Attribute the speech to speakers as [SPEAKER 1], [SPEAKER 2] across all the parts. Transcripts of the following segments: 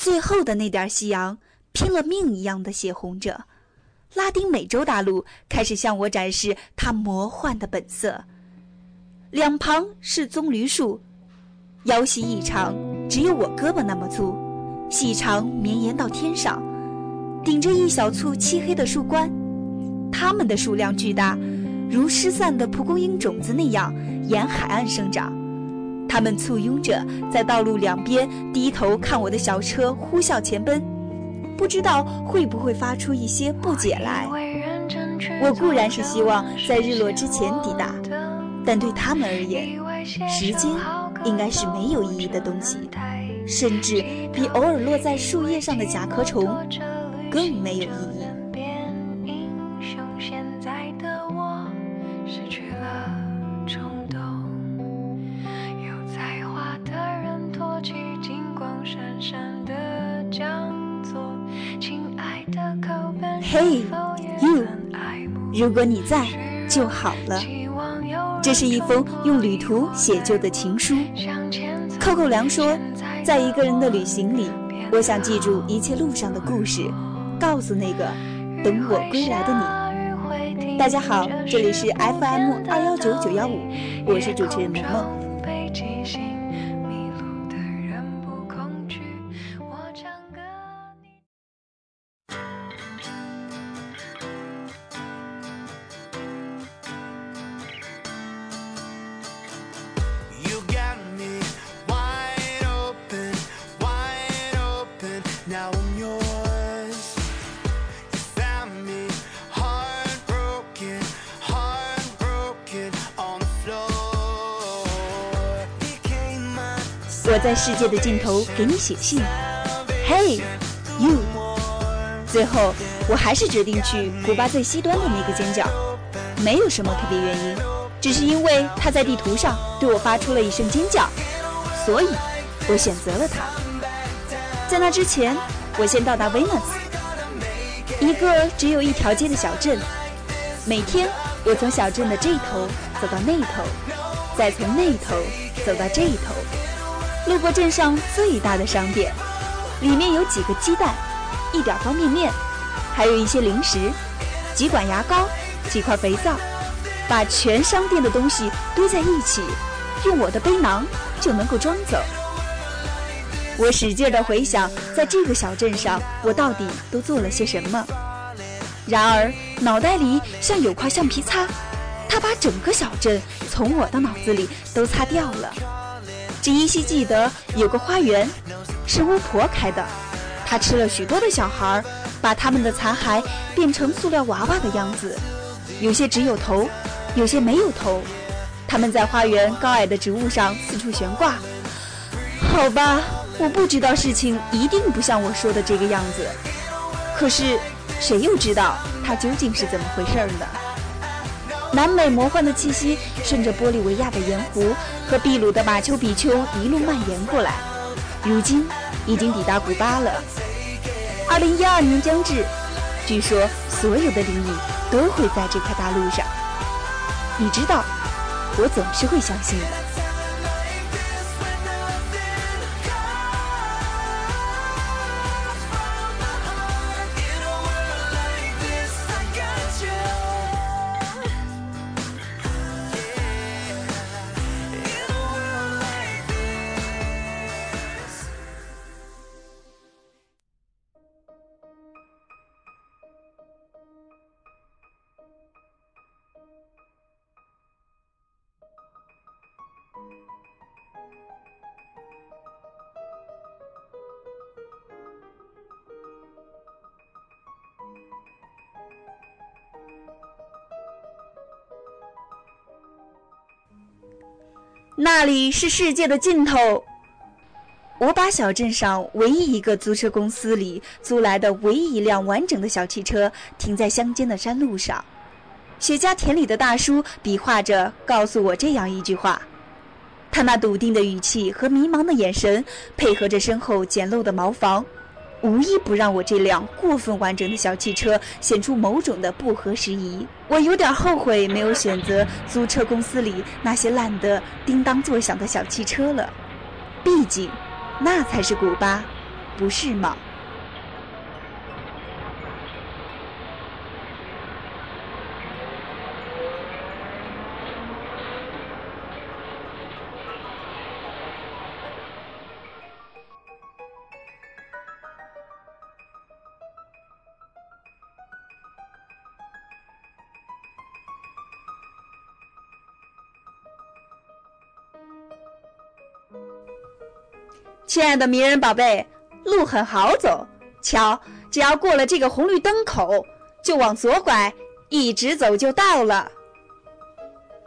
[SPEAKER 1] 最后的那点夕阳，拼了命一样的血红着。拉丁美洲大陆开始向我展示它魔幻的本色。两旁是棕榈树，腰细异长，只有我胳膊那么粗，细长绵延到天上，顶着一小簇漆黑的树冠。它们的数量巨大，如失散的蒲公英种子那样沿海岸生长。他们簇拥着，在道路两边低头看我的小车呼啸前奔。不知道会不会发出一些不解来。我固然是希望在日落之前抵达，但对他们而言，时间应该是没有意义的东西，甚至比偶尔落在树叶上的甲壳虫更没有意义。如果你在就好了。这是一封用旅途写就的情书。扣扣良说，在一个人的旅行里，我想记住一切路上的故事，告诉那个等我归来的你。大家好，这里是 FM 二幺九九幺五，我是主持人萌萌。我在世界的尽头给你写信，Hey you。最后，我还是决定去古巴最西端的那个尖角，没有什么特别原因，只是因为他在地图上对我发出了一声尖叫，所以我选择了他。在那之前，我先到达维纳斯，一个只有一条街的小镇。每天，我从小镇的这一头走到那一头，再从那一头走到这一头。路过镇上最大的商店，里面有几个鸡蛋，一点方便面，还有一些零食，几管牙膏，几块肥皂，把全商店的东西堆在一起，用我的背囊就能够装走。我使劲地回想，在这个小镇上，我到底都做了些什么。然而，脑袋里像有块橡皮擦，它把整个小镇从我的脑子里都擦掉了。只依稀记得有个花园，是巫婆开的。她吃了许多的小孩，把他们的残骸变成塑料娃娃的样子，有些只有头，有些没有头。他们在花园高矮的植物上四处悬挂。好吧，我不知道事情一定不像我说的这个样子，可是谁又知道它究竟是怎么回事呢？南美魔幻的气息顺着玻利维亚的盐湖和秘鲁的马丘比丘一路蔓延过来，如今已经抵达古巴了。二零一二年将至，据说所有的灵异都会在这块大陆上。你知道，我总是会相信的。那里是世界的尽头。我把小镇上唯一一个租车公司里租来的唯一一辆完整的小汽车停在乡间的山路上。雪茄田里的大叔比划着告诉我这样一句话，他那笃定的语气和迷茫的眼神，配合着身后简陋的茅房。无一不让我这辆过分完整的小汽车显出某种的不合时宜。我有点后悔没有选择租车公司里那些烂得叮当作响的小汽车了，毕竟，那才是古巴不是吗？亲爱的迷人宝贝，路很好走，瞧，只要过了这个红绿灯口，就往左拐，一直走就到了。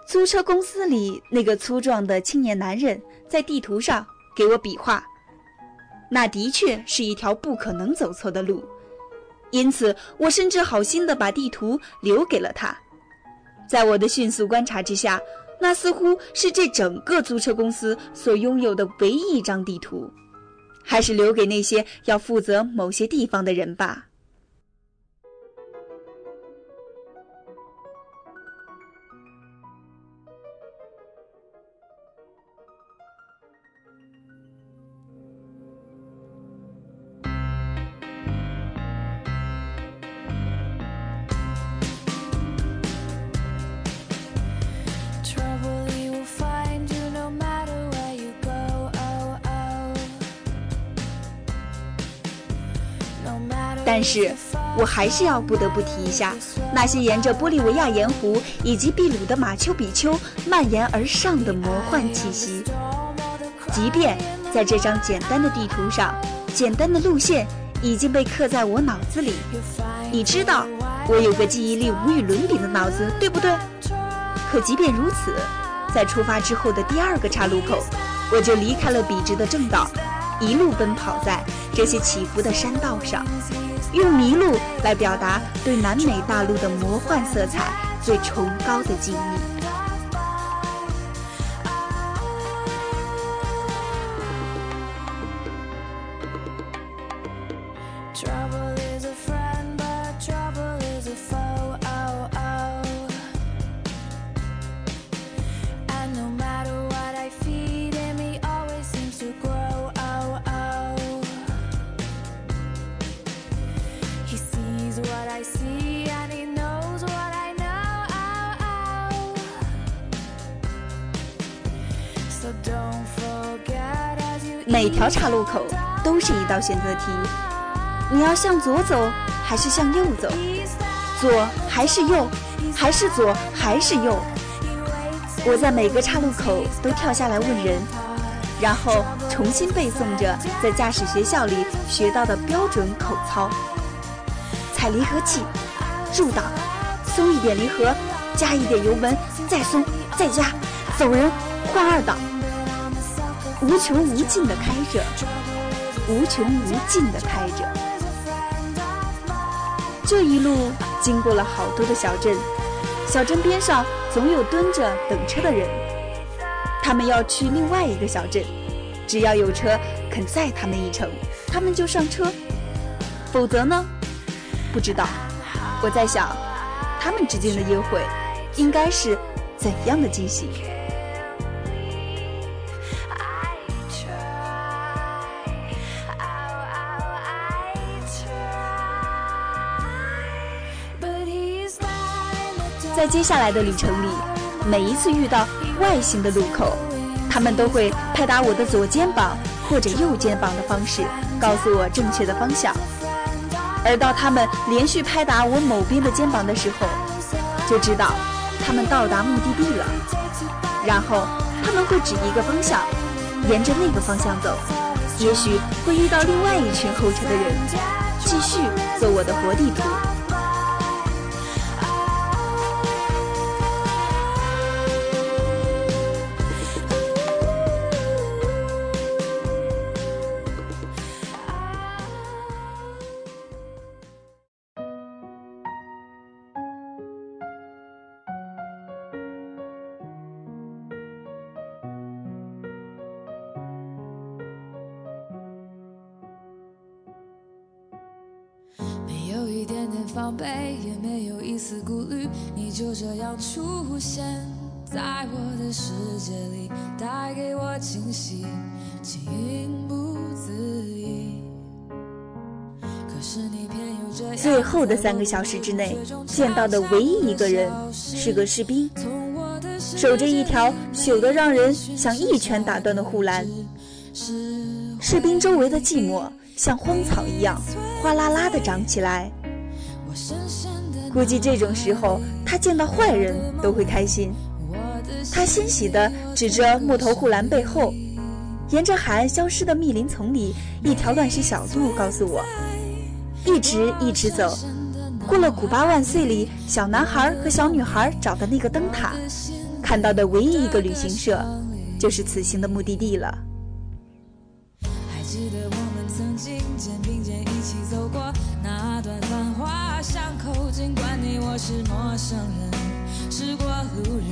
[SPEAKER 1] 租车公司里那个粗壮的青年男人在地图上给我比划，那的确是一条不可能走错的路，因此我甚至好心的把地图留给了他。在我的迅速观察之下。那似乎是这整个租车公司所拥有的唯一一张地图，还是留给那些要负责某些地方的人吧。但是，我还是要不得不提一下那些沿着玻利维亚盐湖以及秘鲁的马丘比丘蔓延而上的魔幻气息。即便在这张简单的地图上，简单的路线已经被刻在我脑子里。你知道，我有个记忆力无与伦比的脑子，对不对？可即便如此，在出发之后的第二个岔路口，我就离开了笔直的正道，一路奔跑在这些起伏的山道上。用麋鹿来表达对南美大陆的魔幻色彩最崇高的敬意。每条岔路口都是一道选择题，你要向左走还是向右走？左还是右？还是左还是右？我在每个岔路口都跳下来问人，然后重新背诵着在驾驶学校里学到的标准口操：踩离合器，入档，松一点离合，加一点油门，再松，再加，走人，换二档。无穷无尽的开着，无穷无尽的开着。这一路经过了好多的小镇，小镇边上总有蹲着等车的人，他们要去另外一个小镇，只要有车肯载他们一程，他们就上车；否则呢？不知道。我在想，他们之间的约会应该是怎样的惊喜？在接下来的旅程里，每一次遇到外星的路口，他们都会拍打我的左肩膀或者右肩膀的方式，告诉我正确的方向。而到他们连续拍打我某边的肩膀的时候，就知道他们到达目的地了。然后他们会指一个方向，沿着那个方向走，也许会遇到另外一群候车的人，继续做我的活地图。点点防备，也没有一丝顾虑，你就这样出现在我的世界里，带给我惊喜，情不自已。最后的三个小时之内，见到的唯一一个人是个士兵，守着一条朽得让人想一拳打断的护栏。士兵周围的寂寞像荒草一样哗啦啦地长起来。估计这种时候，他见到坏人都会开心。他欣喜地指着木头护栏背后，沿着海岸消失的密林丛里一条乱石小路，告诉我，一直一直走，过了古巴万岁里小男孩和小女孩找的那个灯塔，看到的唯一一个旅行社，就是此行的目的地了。还记得我们曾经肩并肩一起走过那段繁华伤口，尽管你我是陌生人，是过路人。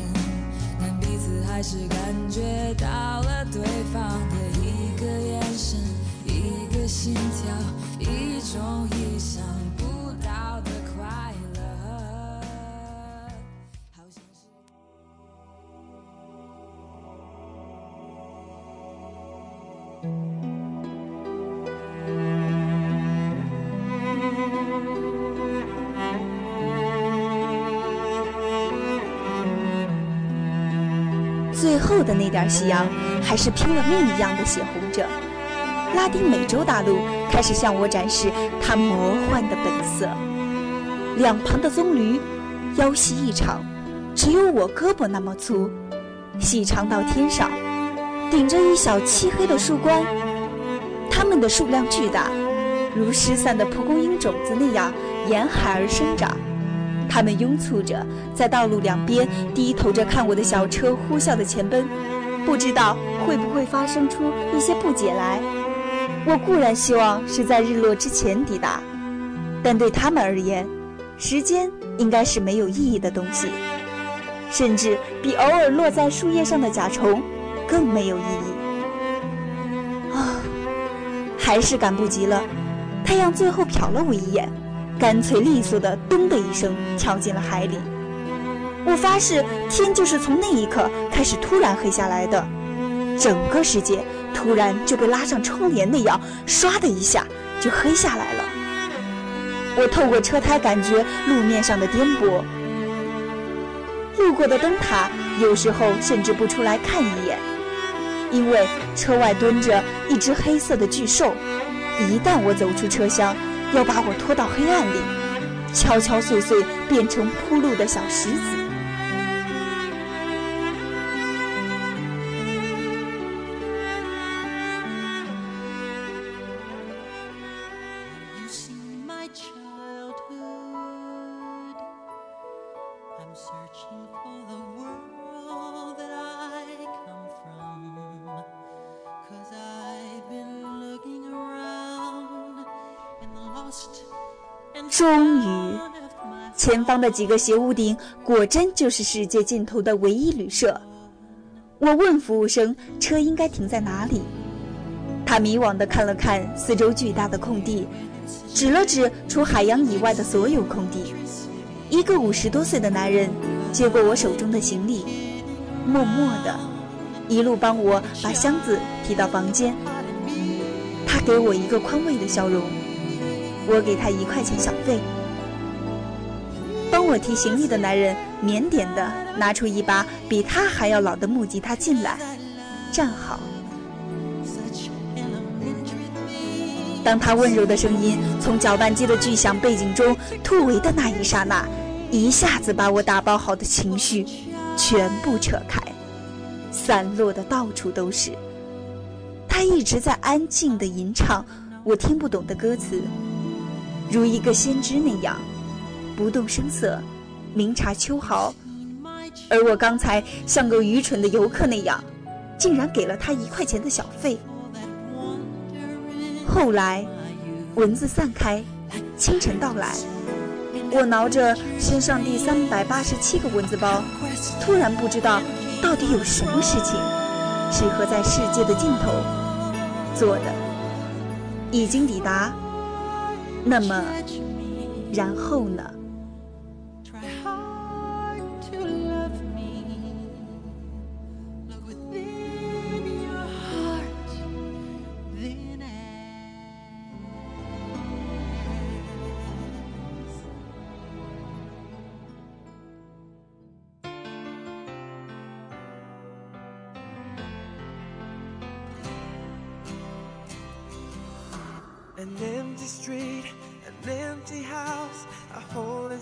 [SPEAKER 1] 但彼此还是感觉到了对方的一个眼神，一个心跳，一种意想最后的那点夕阳，还是拼了命一样的血红着。拉丁美洲大陆开始向我展示它魔幻的本色。两旁的棕榈，腰细异常，只有我胳膊那么粗，细长到天上，顶着一小漆黑的树冠。它们的数量巨大，如失散的蒲公英种子那样沿海而生长。他们拥簇着，在道路两边低头着看我的小车呼啸的前奔，不知道会不会发生出一些不解来。我固然希望是在日落之前抵达，但对他们而言，时间应该是没有意义的东西，甚至比偶尔落在树叶上的甲虫更没有意义。啊，还是赶不及了。太阳最后瞟了我一眼。干脆利索的“咚”的一声跳进了海里。我发誓，天就是从那一刻开始突然黑下来的，整个世界突然就被拉上窗帘那样，唰的一下就黑下来了。我透过车胎感觉路面上的颠簸，路过的灯塔有时候甚至不出来看一眼，因为车外蹲着一只黑色的巨兽，一旦我走出车厢。要把我拖到黑暗里，敲敲碎碎变成铺路的小石子。终于，前方的几个斜屋顶果真就是世界尽头的唯一旅社。我问服务生：“车应该停在哪里？”他迷惘地看了看四周巨大的空地，指了指除海洋以外的所有空地。一个五十多岁的男人接过我手中的行李，默默地一路帮我把箱子提到房间。他给我一个宽慰的笑容。我给他一块钱小费。帮我提行李的男人腼腆地拿出一把比他还要老的木吉他进来，站好。当他温柔的声音从搅拌机的巨响背景中突围的那一刹那，一下子把我打包好的情绪全部扯开，散落的到处都是。他一直在安静地吟唱我听不懂的歌词。如一个先知那样，不动声色，明察秋毫，而我刚才像个愚蠢的游客那样，竟然给了他一块钱的小费。后来，蚊子散开，清晨到来，我挠着身上第三百八十七个蚊子包，突然不知道到底有什么事情适合在世界的尽头做的，已经抵达。那么，然后呢？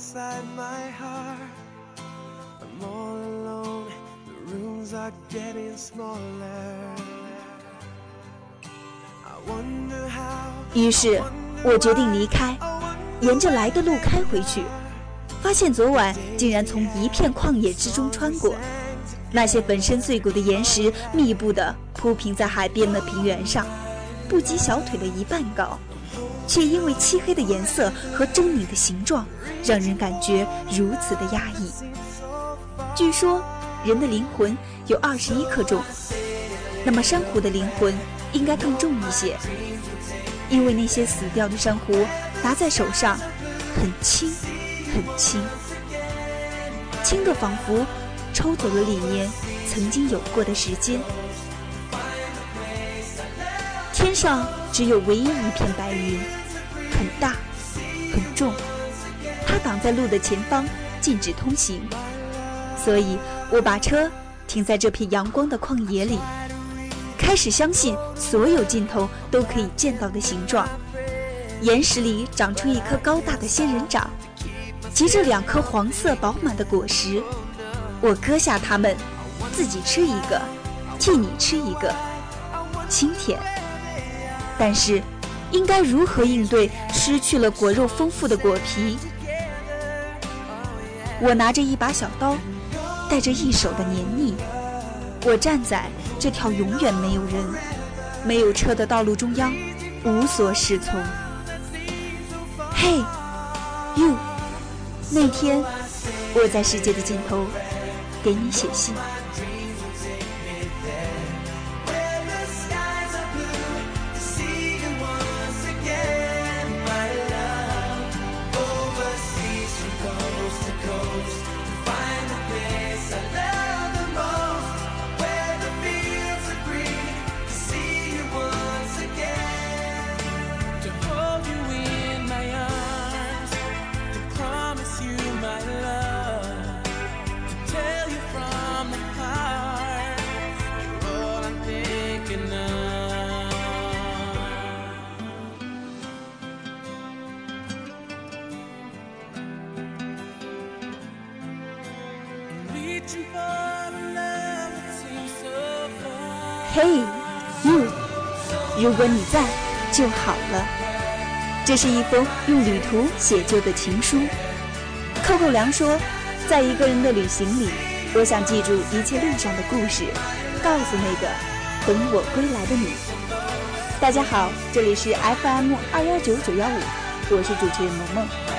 [SPEAKER 1] Inside my heart. I'm all alone, the rooms are getting smaller. 于是，我决定离开，沿着来的路开回去，发现昨晚竟然从一片旷野之中穿过。那些粉身碎骨的岩石密布地铺平在海边的平原上，不及小腿的一半高，却因为漆黑的颜色和狰狞的形状，让人感觉如此的压抑。据说，人的灵魂有二十一克重，那么珊瑚的灵魂应该更重一些，因为那些死掉的珊瑚拿在手上很轻，很轻，轻的仿佛。抽走了里面曾经有过的时间。天上只有唯一一片白云，很大，很重，它挡在路的前方，禁止通行。所以我把车停在这片阳光的旷野里，开始相信所有尽头都可以见到的形状。岩石里长出一棵高大的仙人掌，结着两颗黄色饱满的果实。我割下它们，自己吃一个，替你吃一个，清甜。但是，应该如何应对失去了果肉丰富的果皮？我拿着一把小刀，带着一手的黏腻。我站在这条永远没有人、没有车的道路中央，无所适从。嘿，you，那天我在世界的尽头。给你写信。Hey you，如果你在就好了。这是一封用旅途写就的情书。扣扣良说，在一个人的旅行里，我想记住一切路上的故事，告诉那个等我归来的你。大家好，这里是 FM 二幺九九幺五，我是主持人萌萌。